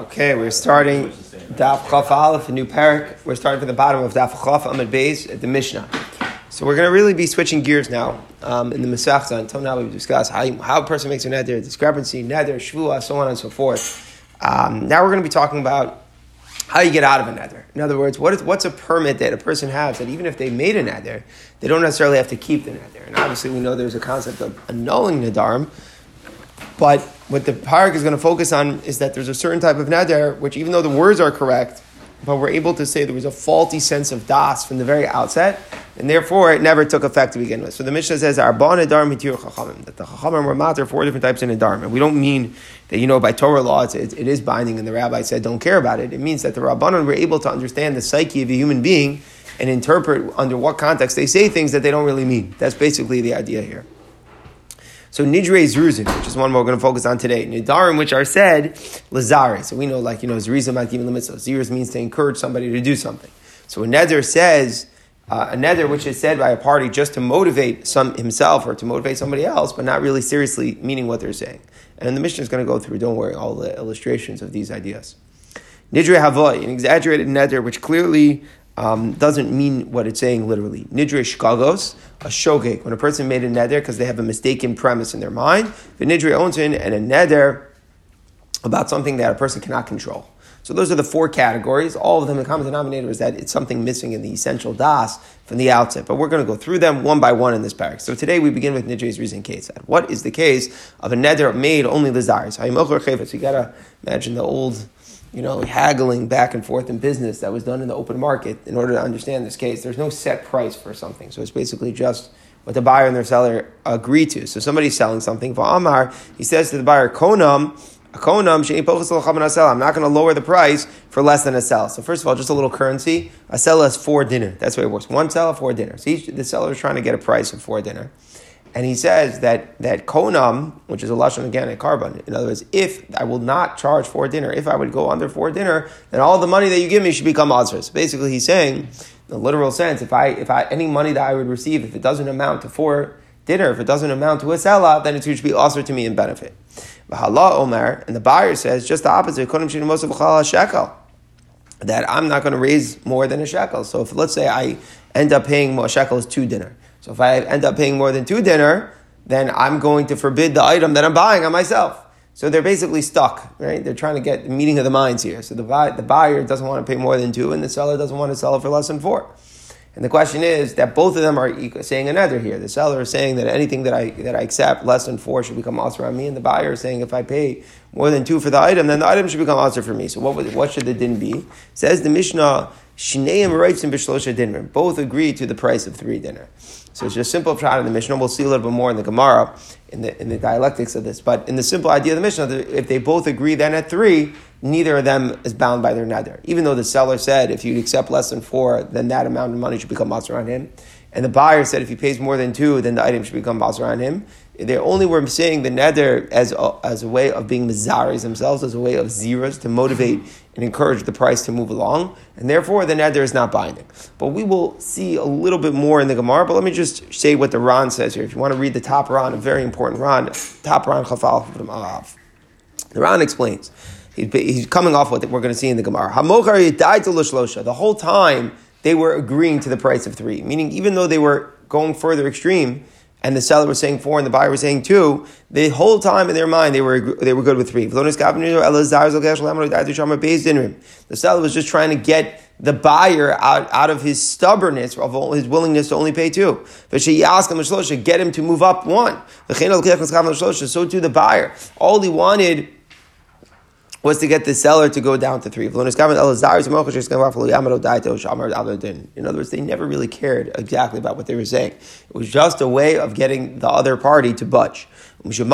Okay, we're starting Daf Chaf Aleph, a new parak. We're starting from the bottom of Daf Chaf Amid Beis at the Mishnah. So we're going to really be switching gears now um, in the Masechta. Until now, we've discussed how, how a person makes a neder, discrepancy, neder, shvua, so on and so forth. Um, now we're going to be talking about how you get out of a neder. In other words, what is, what's a permit that a person has that even if they made a neder, they don't necessarily have to keep the neder. And obviously, we know there's a concept of annulling nedarim, but what the parak is going to focus on is that there's a certain type of neder, which even though the words are correct, but we're able to say there was a faulty sense of das from the very outset, and therefore it never took effect to begin with. So the Mishnah says, Arba nedar mitir chachamim, that the chachamim were matter four different types of nedarim. And we don't mean that, you know, by Torah law it, it is binding and the rabbi said don't care about it. It means that the rabbanon were able to understand the psyche of a human being and interpret under what context they say things that they don't really mean. That's basically the idea here. So Nidre Zruzin, which is one we're going to focus on today. Nidarim, which are said, Lazare. So we know, like, you know, Zrizim Makim Lemitzah. Ziris means to encourage somebody to do something. So a Neder says, uh, a Neder which is said by a party just to motivate some himself or to motivate somebody else, but not really seriously meaning what they're saying. And the mission is going to go through, don't worry, all the illustrations of these ideas. Nidre Havoy, an exaggerated Neder which clearly um, doesn't mean what it's saying literally. Nidre shkagos, a shogeg, when a person made a neder because they have a mistaken premise in their mind. The nidre ontin and a neder about something that a person cannot control. So those are the four categories. All of them, the common denominator is that it's something missing in the essential das from the outset. But we're going to go through them one by one in this parak. So today we begin with Nidre's reason case. What is the case of a neder made only lizaris? So you got to imagine the old you know, haggling back and forth in business that was done in the open market in order to understand this case. There's no set price for something. So it's basically just what the buyer and their seller agree to. So somebody's selling something for Amar, he says to the buyer, Konam, I'm not going to lower the price for less than a sell. So first of all, just a little currency. A sell is four dinner. That's what it works. One sell, four dinner. So each, the seller is trying to get a price of four dinner. And he says that, that konam, which is a lashon again a carbon, in other words, if I will not charge for dinner, if I would go under for dinner, then all the money that you give me should become azr. So basically, he's saying, in the literal sense, if I, if I, any money that I would receive, if it doesn't amount to four dinner, if it doesn't amount to a selah, then it should be azr to me in benefit. Vahala Omer, and the buyer says just the opposite, shekel, that I'm not going to raise more than a shekel. So if let's say I end up paying more shekel is two dinner. So if I end up paying more than two dinner, then I'm going to forbid the item that I'm buying on myself. So they're basically stuck, right? They're trying to get the meeting of the minds here. So the, buy, the buyer doesn't want to pay more than two, and the seller doesn't want to sell it for less than four. And the question is that both of them are saying another here. The seller is saying that anything that I that I accept less than four should become also on me, and the buyer is saying if I pay more than two for the item, then the item should become also for me. So what would, what should the din be? Says the Mishnah, Shineim writes in Bishlosha dinner. Both agree to the price of three dinner. So it's just simple shot in the Mishnah. We'll see a little bit more in the Gemara, in the, in the dialectics of this. But in the simple idea of the Mishnah, if they both agree then at three, neither of them is bound by their neder. Even though the seller said if you accept less than four, then that amount of money should become maser on him. And the buyer said if he pays more than two, then the item should become maser on him. They only were saying the neder as a, as a way of being mizaris themselves, as a way of zeros to motivate and encourage the price to move along, and therefore the neder is not binding. But we will see a little bit more in the Gemara. But let me just say what the Ran says here. If you want to read the top Ran, a very important Ran, top Ran Chafal The Ran explains. He's coming off what we're going to see in the Gemara. Hamochar died to Lushlosha. The whole time they were agreeing to the price of three, meaning even though they were going further extreme, and the seller was saying four and the buyer was saying two, the whole time in their mind they were they were good with three. The seller was just trying to get the buyer out, out of his stubbornness, of his willingness to only pay two. Get him to move up one. So too the buyer. All he wanted was to get the seller to go down to three. In other words, they never really cared exactly about what they were saying. It was just a way of getting the other party to budge. It's just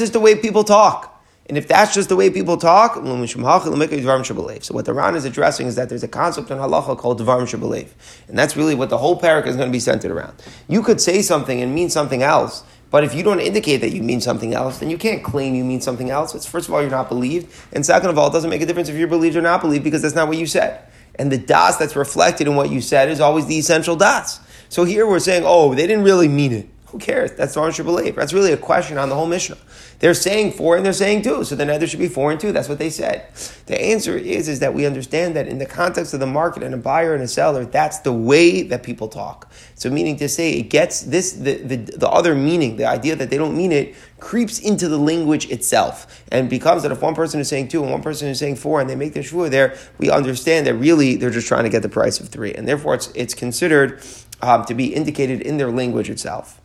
is the way people talk. And if that's just the way people talk, so what the Ran is addressing is that there's a concept in halacha called dvarim shabalev. And that's really what the whole parak is going to be centered around. You could say something and mean something else, but if you don't indicate that you mean something else, then you can't claim you mean something else. It's first of all, you're not believed. And second of all, it doesn't make a difference if you're believed or not believed because that's not what you said. And the das that's reflected in what you said is always the essential das. So here we're saying, oh, they didn't really mean it. Who cares? That's the should believe. That's really a question on the whole Mishnah. They're saying four and they're saying two, so the neder should be four and two. That's what they said. The answer is, is that we understand that in the context of the market and a buyer and a seller, that's the way that people talk. So meaning to say, it gets this, the, the, the other meaning, the idea that they don't mean it, creeps into the language itself and becomes that if one person is saying two and one person is saying four and they make their shvur there, we understand that really they're just trying to get the price of three. And therefore it's, it's considered um, to be indicated in their language itself.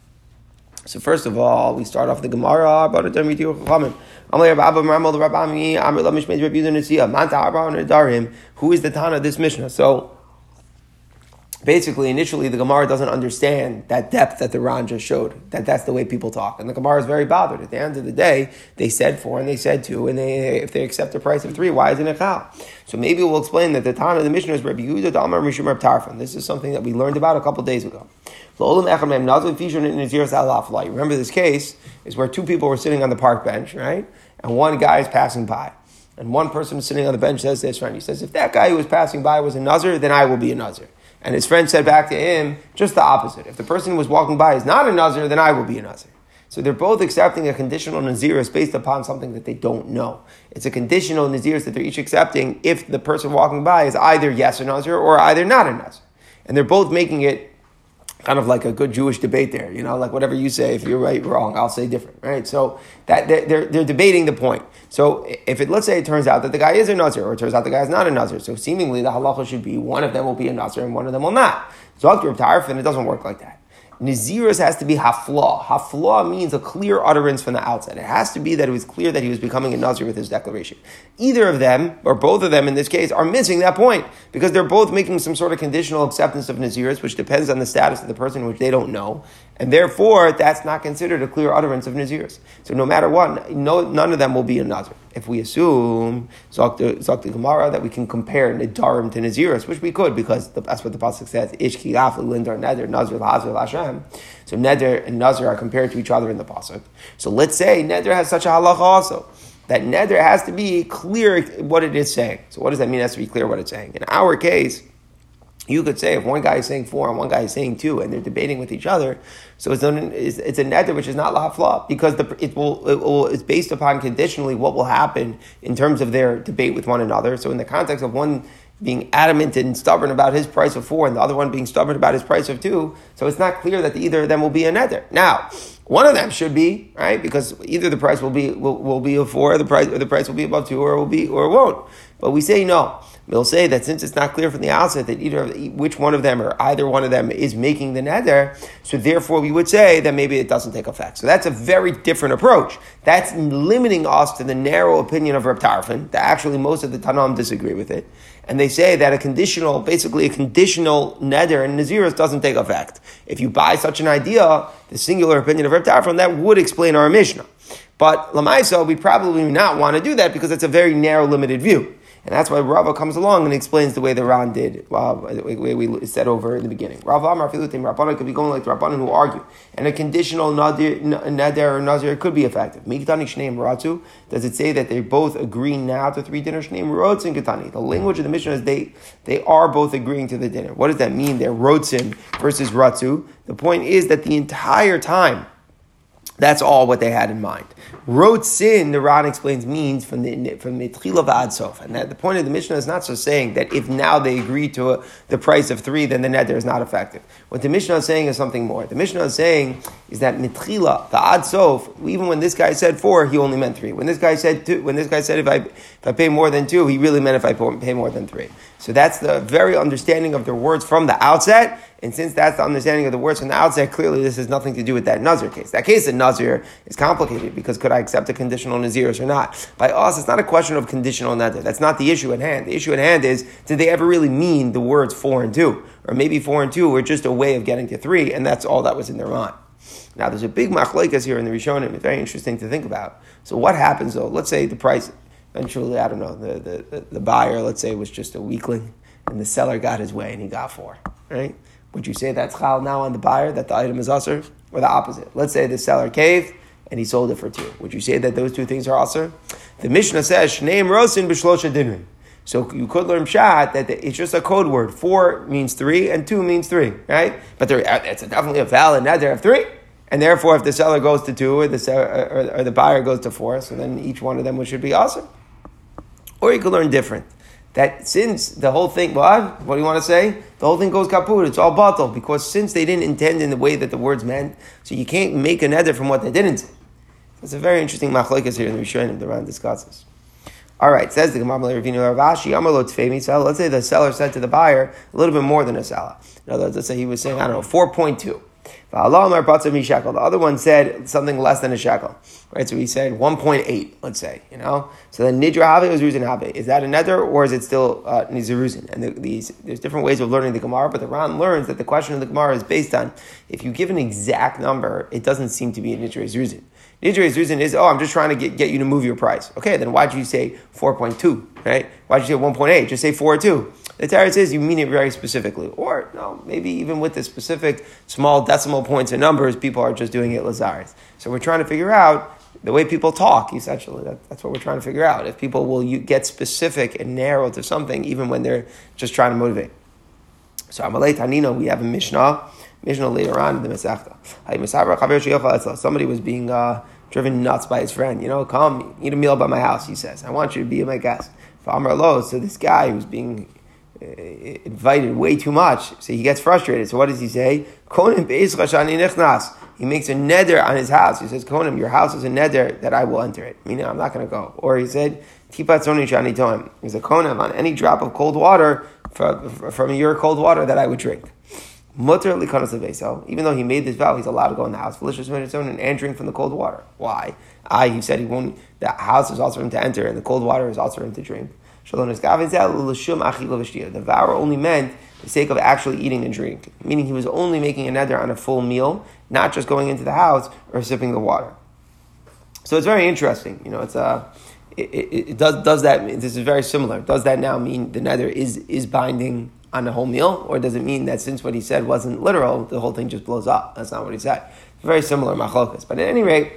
So first of all, we start off the Gemara. Who is the Tana of this Mishnah? So basically, initially, the Gemara doesn't understand that depth that the Ran just showed, that that's the way people talk. And the Gemara is very bothered. At the end of the day, they said four and they said two, and they, if they accept the price of three, why isn't it Chal? So maybe we'll explain that the Tana of the Mishnah is Rabbi Yehuda Damar Mishum Reb Tarfon. This is something that we learned about a couple days ago. Remember this case is where two people were sitting on the park bench, right? And one guy is passing by. And one person sitting on the bench says to his friend, he says, if that guy who was passing by was a Nazir, then I will be a Nazir. And his friend said back to him, just the opposite. If the person who was walking by is not a Nazir, then I will be a Nazir. So they're both accepting a conditional Naziris based upon something that they don't know. It's a conditional Naziris that they're each accepting if the person walking by is either yes a Nazir or either not a Nazir. And they're both making it kind of like a good Jewish debate there, you know, like whatever you say, if you're right, wrong, I'll say different, right? So that they're, they're, debating the point. So if it, let's say it turns out that the guy is a Nazir, or it turns out the guy is not a Nazir, so seemingly the halacha should be one of them will be a Nazir and one of them will not. So Dr. Tarif, it doesn't work like that. Naziris has to be hafla. Hafla means a clear utterance from the outset. It has to be that it was clear that he was becoming a Nazir with his declaration. Either of them, or both of them in this case, are missing that point because they're both making some sort of conditional acceptance of Naziris, which depends on the status of the person, which they don't know. And therefore, that's not considered a clear utterance of Naziris. So no matter what, no, none of them will be a Nazir. If we assume, Zakti Gemara, that we can compare Nidarim to Naziris, which we could because the, that's what the Pasuk says, Ishki Afli Lindar Neder Nazir Lazir Hashem. So Neder and Nazir are compared to each other in the Pasuk. So let's say Neder has such a halacha also. That Neder has to be clear what it is saying. So what does that mean? It has to be clear what it's saying. In our case, you could say if one guy is saying four and one guy is saying two, and they're debating with each other, so it's, an, it's, it's a neder which is not la lafla because the, it will, it will it's based upon conditionally what will happen in terms of their debate with one another. So in the context of one being adamant and stubborn about his price of four, and the other one being stubborn about his price of two, so it's not clear that either of them will be a neder. Now, one of them should be right because either the price will be will, will be a four, or the price or the price will be above two, or will be or it won't. But we say no. We'll say that since it's not clear from the outset that either which one of them or either one of them is making the neder, so therefore we would say that maybe it doesn't take effect. So that's a very different approach. That's limiting us to the narrow opinion of Reb that actually most of the Tanam disagree with it. And they say that a conditional, basically a conditional neder in Naziris doesn't take effect. If you buy such an idea, the singular opinion of Reb that would explain our Mishnah. But Lamaisa, we probably not want to do that because it's a very narrow, limited view. And that's why Rava comes along and explains the way uh, the Ran did, the way we said over in the beginning. Rava Amar Filutim Rabbanan could be going like the Rabbanan who argue. And a conditional nadir, or nazir could be effective. Mikitani Shneim Ratu, does it say that they both agree now to three dinner Shneim Rotzin Kitani? The language of the Mishnah is they, they are both agreeing to the dinner. What does that mean? They're Rotzin versus Ratzu. The point is that the entire time, that's all what they had in mind. Wrote sin, the Ran explains, means from the from Mitchila Ad Sof. And that the point of the Mishnah is not so saying that if now they agree to a, the price of three, then the neder is not effective. What the Mishnah is saying is something more. The Mishnah is saying is that Mitchila, the Ad Sof, even when this guy said four, he only meant three. When this guy said two, when this guy said if I if I pay more than two, he really meant if I pay more than three. So that's the very understanding of their words from the outset. And since that's the understanding of the words from the outset, clearly this has nothing to do with that Nazir case. That case of Nazir is complicated because could I accept a conditional Naziris or not? By us, it's not a question of conditional Nazir. That's not the issue at hand. The issue at hand is, did they ever really mean the words four and two? Or maybe four and two were just a way of getting to three, and that's all that was in their mind. Now, there's a big machlaikas here in the Rishonim. It's very interesting to think about. So what happens though? Let's say the price, eventually, I don't know, the, the, the buyer, let's say, was just a weakling, and the seller got his way and he got four, right? Would you say that's chal now on the buyer that the item is usher, or the opposite? Let's say the seller caved and he sold it for two. Would you say that those two things are usher? The Mishnah says shneim rosin b'shlosha dinrin. So you could learn shat that it's just a code word. Four means three, and two means three, right? But there, uh, it's definitely a valid neder of three. And therefore, if the seller goes to two or the, seller, or, or the buyer goes to four, so then each one of them should be awesome. Or you could learn different. That since the whole thing, what? What do you want to say? The whole thing goes kaput. It's all bottle because since they didn't intend in the way that the words meant, so you can't make a neder from what they didn't. It's a very interesting machlokes here in the Rishonim. The Ran discusses. All right, says the Gemara Let's say the seller said to the buyer a little bit more than a seller. In other words, let's say he was saying, I don't know, 4.2. The other one said something less than a shekel, right? So he said 1.8, let's say, you know? So then Nidra Have was Ruzin Have. Is that a neder or is it still uh, Nizaruzin? And the, these, there's different ways of learning the Gemara, but the Ran learns that the question of the Gemara is based on if you give an exact number, it doesn't seem to be a Nidra Zeruzin. Nidra Zeruzin is, oh, I'm just trying to get, get you to move your price. Okay, then why'd you say 4.2, right? Why'd you say 1.8? Just say 4 2. The Torah says you mean it very specifically. Or, no, maybe even with the specific small decimal points and numbers, people are just doing it Lazarus. So we're trying to figure out the way people talk, essentially. That, that's what we're trying to figure out. If people will get specific and narrow to something, even when they're just trying to motivate. So Amalei Tanino, we have a Mishnah. Mishnah later on in the Masechta. Somebody was being uh, driven nuts by his friend. You know, come eat a meal by my house. He says, "I want you to be my guest." So this guy who's being uh, invited way too much, so he gets frustrated. So what does he say? He makes a neder on his house. He says, Konim, your house is a neder that I will enter it. Meaning, I'm not going to go. Or he said, Tipat Soni Shani. He's a konim on any drop of cold water from, from your cold water that I would drink. Mutter likanas Even though he made this vow, he's allowed to go in the house. Felicious own and entering from the cold water. Why? I, he said he won't. The house is also for him to enter, and the cold water is also for him to drink. The vow only meant the sake of actually eating and drink, meaning he was only making a neder on a full meal, not just going into the house or sipping the water. So it's very interesting. You know, it's a. Uh, it, it, it, does does that this is very similar. Does that now mean the neder is is binding on the whole meal, or does it mean that since what he said wasn't literal, the whole thing just blows up? That's not what he said. Very similar machlokas. But at any rate,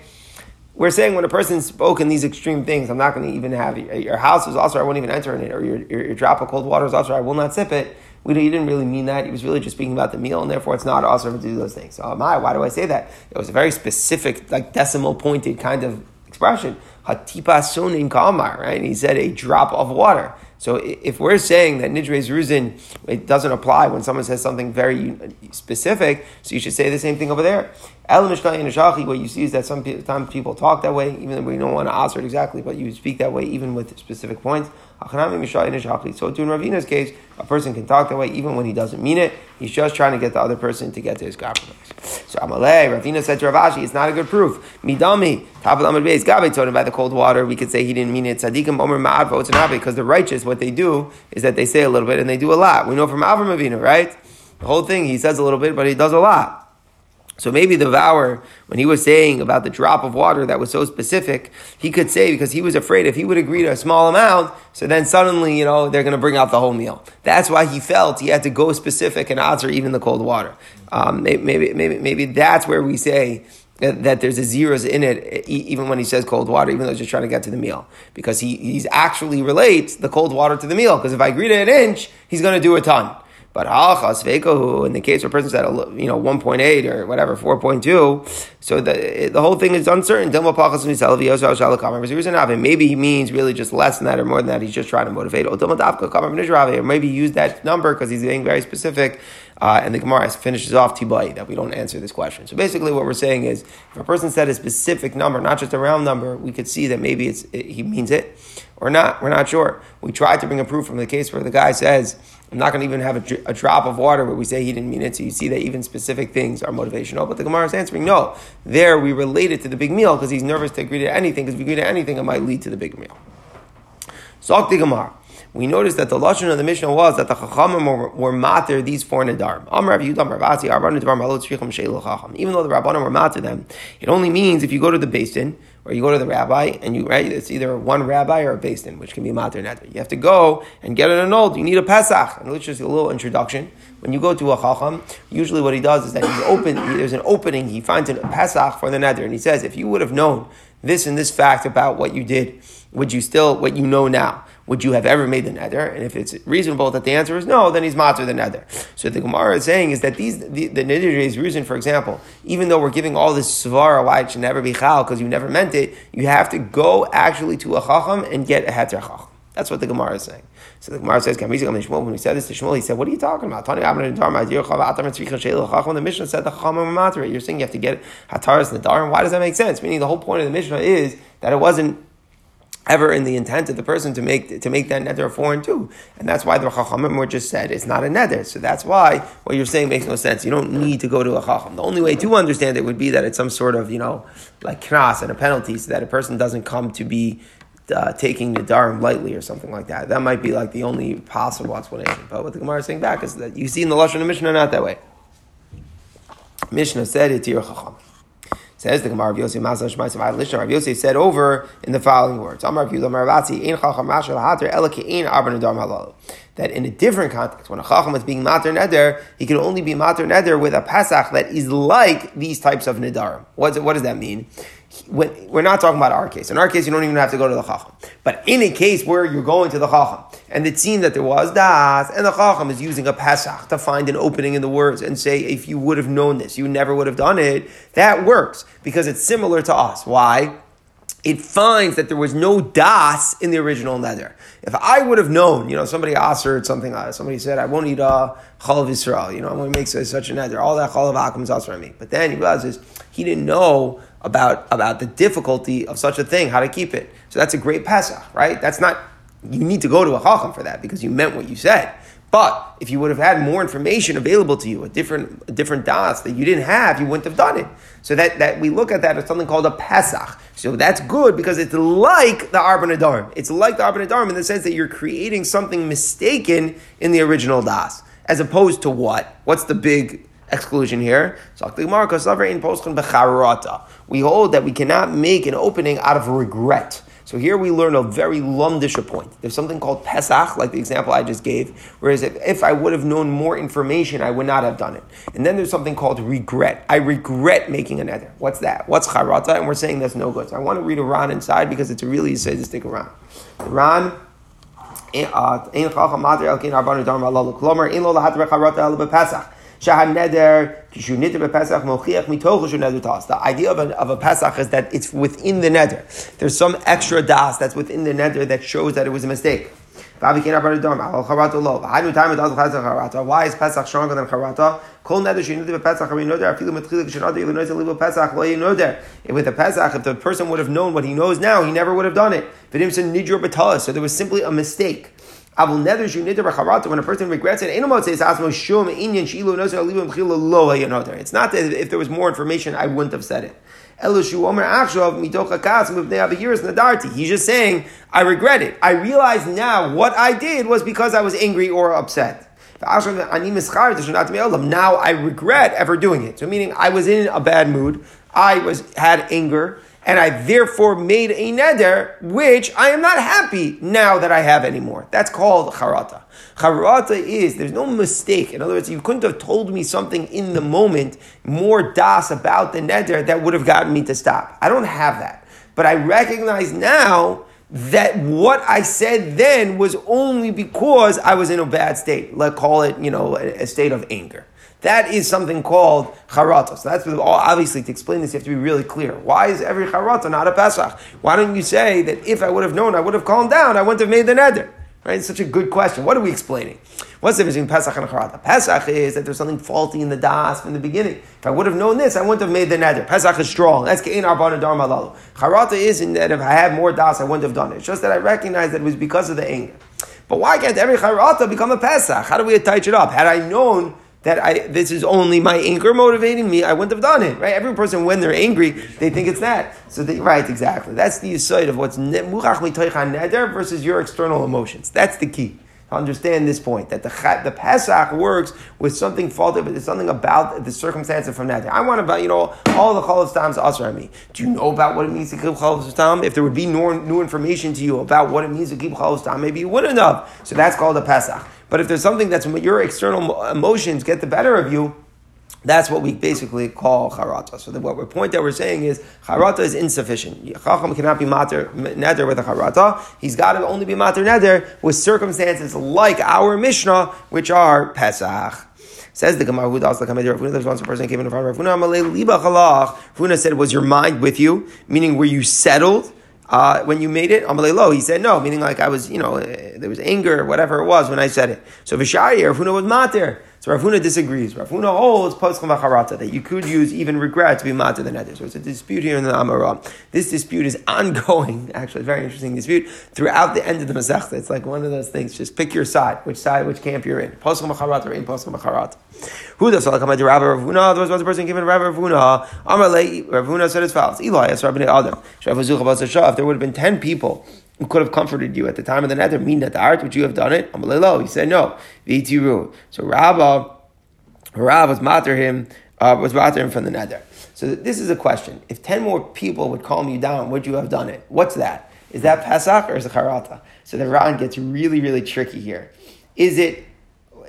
we're saying when a person spoke in these extreme things, I'm not going to even have your house is also I won't even enter in it, or your, your, your drop of cold water is also I will not sip it. We, he didn't really mean that. He was really just speaking about the meal, and therefore it's not also to do those things. So, oh my, why do I say that? It was a very specific, like decimal pointed kind of expression. Hatipa sonin kamar, right? And he said a drop of water. So if we're saying that Nidre Ruzin, it doesn't apply when someone says something very specific, so you should say the same thing over there. El Mishkai and what you see is that sometimes people talk that way, even though we don't want to answer it exactly, but you speak that way even with specific points. So to in Ravina's case, a person can talk that way even when he doesn't mean it. He's just trying to get the other person to get to his compromise. So Amalei, Ravina said to Rav Ashi, it's not a good proof. Midami, Tabal Amad Beis, Gabe told him by the cold water, we could say he didn't mean it. Tzadikim Omer Ma'adva Otzanabe, because the righteous, what they do is that they say a little bit and they do a lot. We know from Avram Avinu, right? The whole thing, he says a little bit, but he does a lot. So maybe the vower, when he was saying about the drop of water that was so specific, he could say because he was afraid if he would agree to a small amount, so then suddenly, you know, they're going to bring out the whole meal. That's why he felt he had to go specific and answer even the cold water. Um, maybe, maybe, maybe that's where we say that there's a zeros in it, even when he says cold water, even though he's just trying to get to the meal. Because he he's actually relates the cold water to the meal. Because if I agree to an inch, he's going to do a ton. But halachas vekohu, in the case where a person said, you know, 1.8 or whatever, 4.2, so the, the whole thing is uncertain. Maybe he means really just less than that or more than that. He's just trying to motivate. Or maybe he used that number because he's being very specific. Uh, and the Gemara finishes off tibai that we don't answer this question. So basically, what we're saying is, if a person said a specific number, not just a round number, we could see that maybe it's it, he means it or not. We're not sure. We tried to bring a proof from the case where the guy says, I'm not going to even have a, a, drop of water where we say he didn't mean it. So you see that even specific things are motivational. But the Gemara is answering, no. There we relate it to the big meal because he's nervous to agree to anything because if we agree to anything, it might lead to the big meal. Zok the Gemara. We noticed that the lashon of the Mishnah was that the Chachamim were, were mater these four nedarim. Amar Yudam Ravasi Arban Nedarim Halot Chacham. Even though the Rabbanim were mater them, it only means if you go to the basin or you go to the rabbi and you right, it's either one rabbi or a basin, which can be mater neder. You have to go and get an annulled. You need a pesach. And let's just a little introduction. When you go to a chacham, usually what he does is that he's open. There's an opening. He finds a pesach for the neder, and he says, if you would have known this and this fact about what you did, would you still what you know now? Would you have ever made the neder? And if it's reasonable that the answer is no, then he's matter the neder. So the Gemara is saying is that these the, the is reason, for example, even though we're giving all this svara why it should never be chal because you never meant it, you have to go actually to a chacham and get a heter chacham. That's what the Gemara is saying. So the Gemara says, when he said this to Shmuel, he said, What are you talking about? The Mishnah said the. You're saying you have to get Hataras Nadarim. Why does that make sense? Meaning the whole point of the Mishnah is that it wasn't ever in the intent of the person to make to make that neder a foreign too, and that's why the chachamim were just said it's not a neder. So that's why what you're saying makes no sense. You don't need to go to a chacham. The only way to understand it would be that it's some sort of you know like knas and a penalty, so that a person doesn't come to be uh, taking the darim lightly or something like that. That might be like the only possible explanation. But what the Gemara is saying back is that you see in the lashon of Mishnah not that way. Mishnah said it's your chacham. Says the Gemara of Yosef Masal Shmai Savai Lishna. Rav Yosef said over in the following words: Amar Rav Maravati Ein Chacham Mashal Hater Ela Ein Arban Halalu. That in a different context, when a Chacham is being Mater Neder, he can only be Mater Neder with a Pasach that is like these types of Nedarim. What, what does that mean? When, we're not talking about our case. In our case, you don't even have to go to the Chacham. But in a case where you're going to the Chacham, and it seemed that there was Das, and the Chacham is using a Pesach to find an opening in the words and say, if you would have known this, you never would have done it, that works because it's similar to us. Why? It finds that there was no das in the original neder. If I would have known, you know, somebody offered something, uh, somebody said, I won't eat uh, chalav Yisrael, you know, I'm going to make such a neder. All that chalav akum is also on me. But then he realizes he didn't know about, about the difficulty of such a thing, how to keep it. So that's a great Pesach, right? That's not, you need to go to a chacham for that because you meant what you said. But if you would have had more information available to you, a different, a different das that you didn't have, you wouldn't have done it. So that, that we look at that as something called a Pesach. So that's good because it's like the Arban. It's like the Arban Adarm in the sense that you're creating something mistaken in the original das. As opposed to what? What's the big exclusion here? We hold that we cannot make an opening out of regret. So here we learn a very lumdisha point. There's something called Pesach, like the example I just gave, whereas if, if I would have known more information, I would not have done it. And then there's something called regret. I regret making a neder. What's that? What's charata? And we're saying that's no good. So I want to read a Ran inside because it's really a really Ran. Eh, uh, the idea of a, of a Pesach is that it's within the neder. There's some extra das that's within the neder that shows that it was a mistake. Why is Pesach stronger than Charata? With a Pesach, if the person would have known what he knows now, he never would have done it. So there was simply a mistake. Shu neder b'charata. When a person regrets it. It's not that if there was more information, I wouldn't have said it. He's just saying, I regret it. I realize now what I did was because I was angry or upset. Now I regret ever doing it. So meaning I was in a bad mood. I was had anger and I therefore made a neder, which I am not happy now that I have anymore. That's called charata. Charata is, there's no mistake. In other words, you couldn't have told me something in the moment, more das about the neder that would have gotten me to stop. I don't have that. But I recognize now that what I said then was only because I was in a bad state. Let's call it, you know, a state of anger. That is something called charata. So that's obviously to explain this, you have to be really clear. Why is every charata not a Pesach? Why don't you say that if I would have known, I would have calmed down, I wouldn't have made the neder? Right? It's such a good question. What are we explaining? What's the difference between Pesach and Charata? Pesach is that there's something faulty in the das from the beginning. If I would have known this, I wouldn't have made the neder. Pesach is strong. That's Ke'in Arbana Dharma Lalu. Charata is in that if I had more das, I wouldn't have done it. It's just that I recognize that it was because of the anger. But why can't every Charata become a Pesach? How do we attach it up? Had I known that I this is only my anger motivating me, I wouldn't have done it. Right? Every person when they're angry, they think it's that. So they, right, exactly. That's the side of what's murach versus your external emotions. That's the key. Understand this point that the the Pesach works with something faulty, but there's something about the circumstances from that. day. I want about you know all the chalav stams asr me. Do you know about what it means to keep chalav stam? If there would be new, new information to you about what it means to keep chalav stam, maybe you wouldn't have. So that's called a Pesach. But if there's something that's your external emotions get the better of you, That's what we basically call charata. So the what we're point that we're saying is charata is insufficient. Chacham cannot be mater neder with a charata. He's got to only be mater neder with circumstances like our Mishnah, which are Pesach. Says the Gemara, who does the Kamei Rav There's once a person came in front of Rav Huna, Rav said, was your mind with you? Meaning, were you settled? Uh, when you made it, Amalei lo, he said no, meaning like I was, you know, there was anger, whatever it was when I said it. So Vishayir, Rav Huna was mater. So Rav Huna disagrees. Rav Huna holds poschem v'charata that you could use even regret to be mad to the neder. So it's a dispute here in the Amara. This dispute is ongoing. Actually, a very interesting dispute throughout the end of the Masechta. It's like one of those things. Just pick your side, which side, which camp you're in. Poschem v'charata or in poschem v'charata. Who does all come to Rav Huna? There was one person given Rabbi Rav Huna. Amar Rav said as follows: Eli, as Rabbi Adam. If there would have been ten people who could have comforted you at the time of the neder, mean that the art, would you have done it? He said no. V'itiru. So Rabba, Rav was matter him, uh, was matter him from the neder. So this is a question. If 10 more people would calm you down, would you have done it? What's that? Is that Pesach or is it Charata? So the Ran gets really, really tricky here. Is it,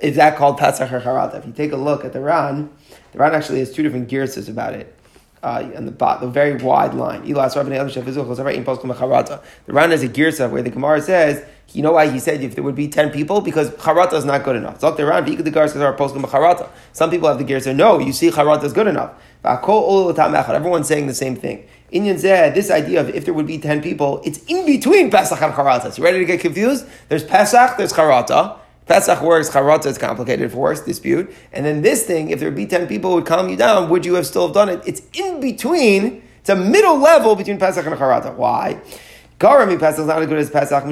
is that called Pesach or Charata? If you take a look at the Ran, the Ran actually has two different gears about it uh, on the bottom, the very wide line. The Ran is a girsa where the Gemara says, you know why he said if there would be 10 people? Because charata is not good enough. Some people have the girsa, no, you see charata is good enough. Everyone's saying the same thing. Inyan said this idea of if there would be 10 people, it's in between Pesach and Charata. So you ready to get confused? There's Pesach, there's Charata. Pesach works, Charata is complicated for us, dispute. And then this thing, if there would be 10 people who would calm you down, would you have still have done it? It's in between, it's a middle level between Pesach and Charata. Why? Garami Pesach is not as good as Pesach.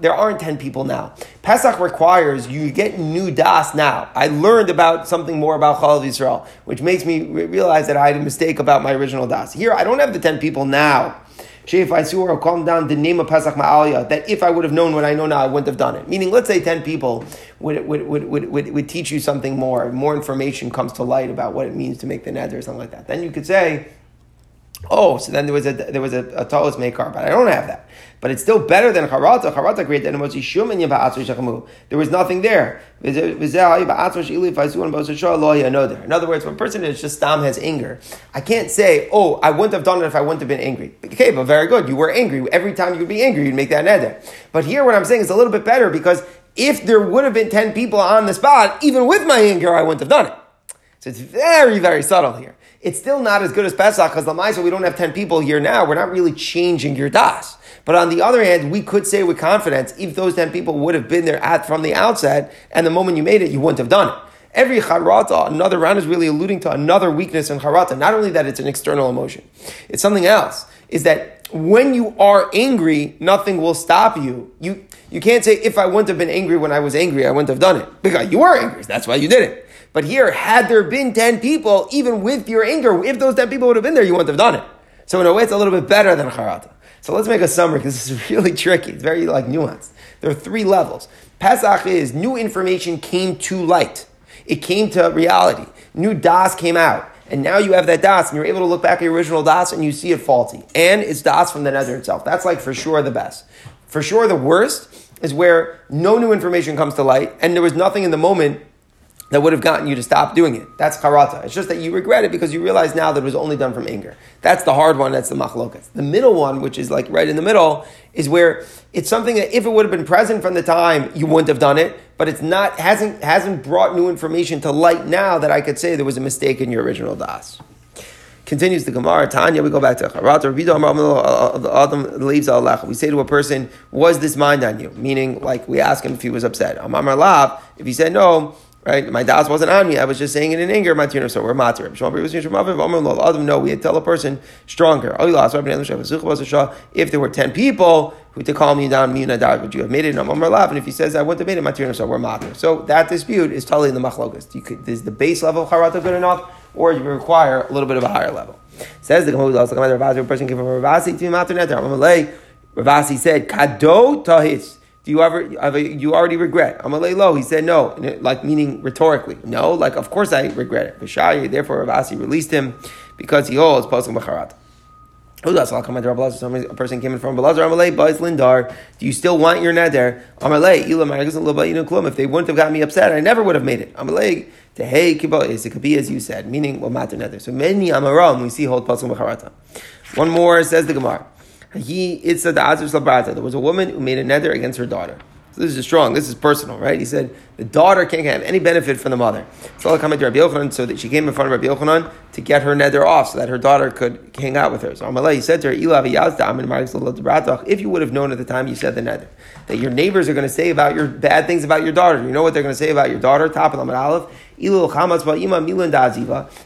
There aren't 10 people now. Pesach requires you get new das now. I learned about something more about Chalav Israel, which makes me realize that I had a mistake about my original das. Here, I don't have the 10 people now. If I saw or calm down the name of Pesach Ma'aliyah, that if I would have known what I know now, I wouldn't have done it. Meaning, let's say 10 people would, would, would, would, would, would teach you something more, more information comes to light about what it means to make the neder or something like that. Then you could say, Oh, so then there was a there was a, a talis makar, but I don't have that. But it's still better than charata. Charata created and There was nothing there. In other words, when a person is just stam has anger, I can't say, "Oh, I wouldn't have done it if I wouldn't have been angry." Okay, but very good. You were angry every time you would be angry. You'd make that neder. But here, what I'm saying is a little bit better because if there would have been ten people on the spot, even with my anger, I wouldn't have done it. So it's very, very subtle here it's still not as good as Pesach because Lamaisa, we don't have 10 people here now. We're not really changing your das. But on the other hand, we could say with confidence, if those 10 people would have been there at from the outset, and the moment you made it, you wouldn't have done it. Every charata, another round is really alluding to another weakness in charata. Not only that it's an external emotion, it's something else. Is that when you are angry, nothing will stop you. You you can't say if I wouldn't have been angry when I was angry, I wouldn't have done it because you were angry. That's why you did it. But here, had there been 10 people, even with your anger, if those 10 people would have been there, you wouldn't have done it. So in a way, it's a little bit better than charata. So let's make a summary because this is really tricky. It's very like nuanced. There are three levels. Pesach is new information came to light. It came to reality. New das came out. And now you have that das, and you're able to look back at your original das and you see it faulty. And it's das from the neder itself. That's like for sure the best. For sure the worst is where no new information comes to light, and there was nothing in the moment that would have gotten you to stop doing it. That's charata. It's just that you regret it because you realize now that it was only done from anger. That's the hard one. That's the machlokas. The middle one, which is like right in the middle, is where it's something that if it would have been present from the time, you wouldn't have done it. But it's not hasn't hasn't brought new information to light now that I could say there was a mistake in your original das. Continues the Gemara, Tanya, we go back to Charata. Adam leaves Allah. We say to a person, Was this mind on you? Meaning, like, we ask him if he was upset. Amar Lav, if he said no, Right? My das wasn't on me. I was just saying it in anger. Matir, so we're matir. No, we had tell a person stronger. If there were ten people who to calm me down, would you have made it? And if he says I wouldn't have made it, matir, so we're matir. So that dispute is totally in the machlokas. Is the base level of charata good enough, or you require a little bit of a higher level? Says the Gemara, person came from Ravasi to matir Ravasi said, Kado tahis. Do you ever, you already regret? I'm Amalei lo. He said no, like meaning rhetorically. No, like of course I regret it. Vishayi, therefore Ravasi released him because he holds posting b'charat. a person came in from Belazar Amalei, Bais Lindar. Do you still want your neder? Amalei, If they wouldn't have gotten me upset, I never would have made it. Amalei, Tehei Kibo is it could be as you said, meaning well matter neder. So many Amaram we see hold Pasum Bacharata. One more says the Gemara. He it's the There was a woman who made a neder against her daughter. So this is strong. This is personal, right? He said the daughter can't have any benefit from the mother. So I'll come into Rabbi Yochanan so that she came in front of Rabbi Yochanan to get her neder off so that her daughter could hang out with her. So Amalei, he said to her, if you would have known at the time you said the neder, that your neighbors are going to say about your bad things about your daughter, you know what they're going to say about your daughter, top of the Aleph,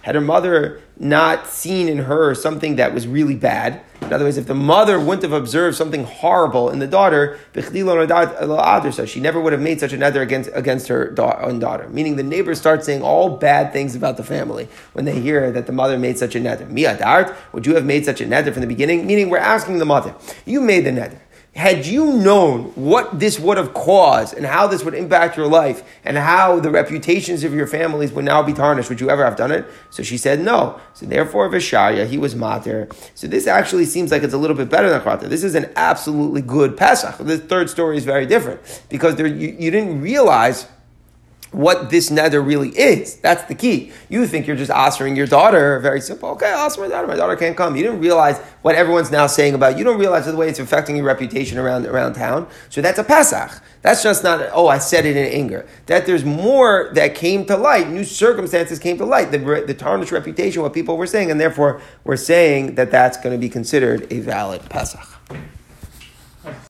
had her mother not seen in her something that was really bad. In other words, if the mother wouldn't have observed something horrible in the daughter, she never would have made such a neder against, against her own daughter. Meaning the neighbors start saying all bad things about the family when they hear that the mother made such a neder. Miyadart, would you have made such a neder from the beginning? Meaning we're asking the mother, you made the neder had you known what this would have caused and how this would impact your life and how the reputations of your families would now be tarnished, would you ever have done it? So she said no. So therefore, Vishaya, he was mater. So this actually seems like it's a little bit better than Chata. This is an absolutely good Pesach. The third story is very different because there, you, you didn't realize what this neder really is. That's the key. You think you're just answering your daughter, very simple. Okay, I'll my daughter. My daughter can't come. You didn't realize what everyone's now saying about you. Don't realize the way it's affecting your reputation around, around town. So that's a Pesach. That's just not, oh, I said it in anger. That there's more that came to light. New circumstances came to light. The, the tarnished reputation, what people were saying, and therefore we're saying that that's going to be considered a valid Pesach.